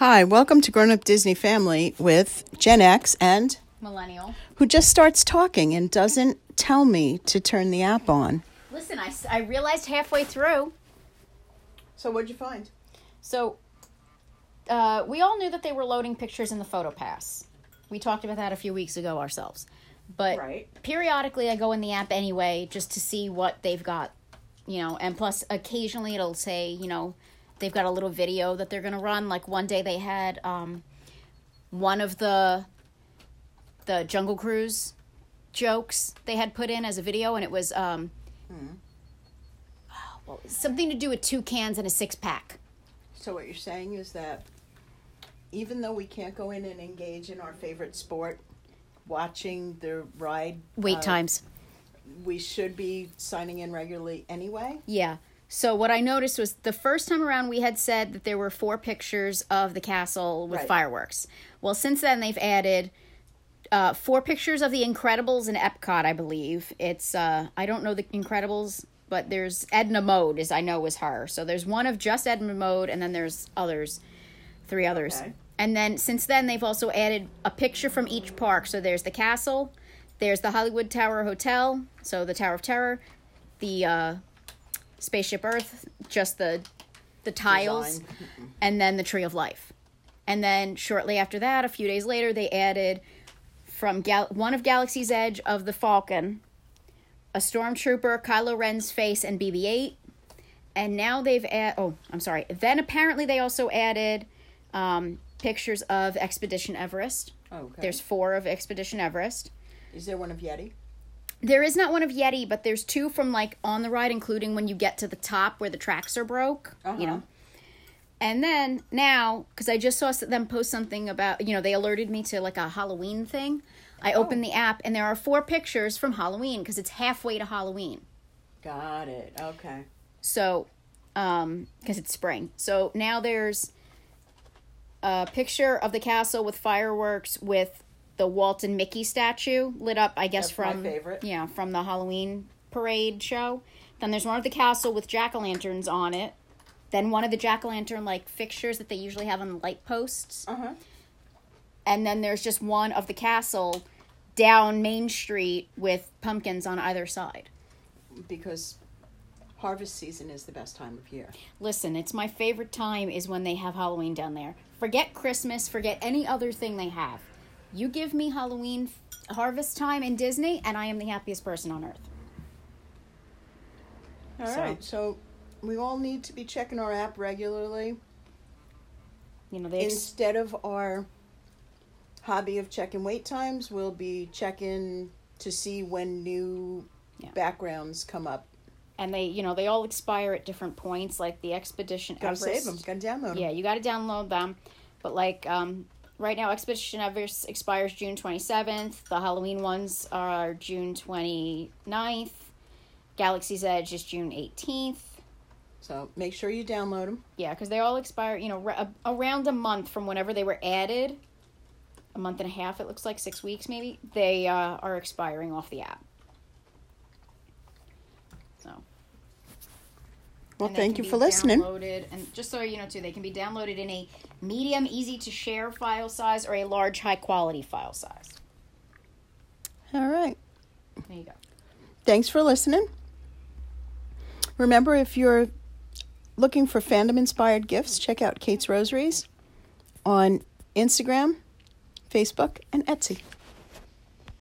Hi, welcome to Grown Up Disney Family with Gen X and Millennial. who just starts talking and doesn't tell me to turn the app on. Listen, I, I realized halfway through. So, what'd you find? So, uh, we all knew that they were loading pictures in the photo pass. We talked about that a few weeks ago ourselves. But Right. periodically, I go in the app anyway just to see what they've got, you know. And plus, occasionally it'll say, you know, they've got a little video that they're gonna run. Like one day they had um, one of the the Jungle Cruise jokes they had put in as a video, and it was um, well, something to do with two cans and a six pack. So, what you're saying is that even though we can't go in and engage in our favorite sport, watching the ride, Wait uh, times. we should be signing in regularly anyway. Yeah. So what I noticed was the first time around we had said that there were four pictures of the castle with Right. fireworks. Well, since then they've added uh, four pictures of the Incredibles in Epcot, I believe. It's uh, I don't know the Incredibles, but there's Edna Mode, as I know was her. So there's one of just Edna Mode, and then there's others, three others. Okay. And then since then they've also added a picture from each park. So there's the castle, there's the Hollywood Tower Hotel, so the Tower of Terror, the uh, Spaceship Earth, just the the tiles, Design. and then the Tree of Life. And then shortly after that, a few days later, they added from Gal- one of Galaxy's Edge of the Falcon, a stormtrooper, Kylo Ren's face, and BB-8. And now they've add oh, I'm sorry. Then apparently they also added um, pictures of Expedition Everest. Okay. There's four of Expedition Everest. is there one of Yeti? There is not one of Yeti, but there's two from like on the ride, including when you get to the top where the tracks are broke. Uh-huh. You know. And then now, because I just saw them post something about, you know, they alerted me to like a Halloween thing. I opened the app and there are four pictures from Halloween because it's halfway to Halloween. Got it. Okay. So, um, because it's spring. So now there's a picture of the castle with fireworks with the Walt and Mickey statue lit up, I guess That's from yeah, from the Halloween parade show. Then there's one of the castle with jack-o'-lanterns on it. Then one of the jack-o'-lantern like fixtures that they usually have on the light posts. Uh huh. And then there's just one of the castle down Main Street with pumpkins on either side. Because harvest season is the best time of year. Listen, it's my favorite time is when they have Halloween down there. Forget Christmas, forget any other thing they have. You give me Halloween harvest time in Disney, and I am the happiest person on earth. All So- right. So, we all need to be checking our app regularly. You know, they ex- Instead of our hobby of checking wait times, we'll be checking to see when new Yeah. backgrounds come up. and they, you know, they all expire at different points. Like the Expedition Gotta Everest. save them. Gotta download them. Yeah, you got to download them. But like um, right now, Expedition Everest expires June 27th. The Halloween ones are June 29th. Galaxy's Edge is June 18th. So make sure you download them. Yeah, because they all expire, you know, ra- around a month from whenever they were added. A month and a half, it looks like six weeks maybe. They uh, are expiring off the app. So. Well, thank you for listening. And just so you know, too, they can be downloaded in a medium, easy to share file size or a large, high quality file size. All right. There you go. Thanks for listening. Remember, if you're looking for fandom inspired gifts, check out Kate's Rosaries on Instagram, Facebook, and Etsy.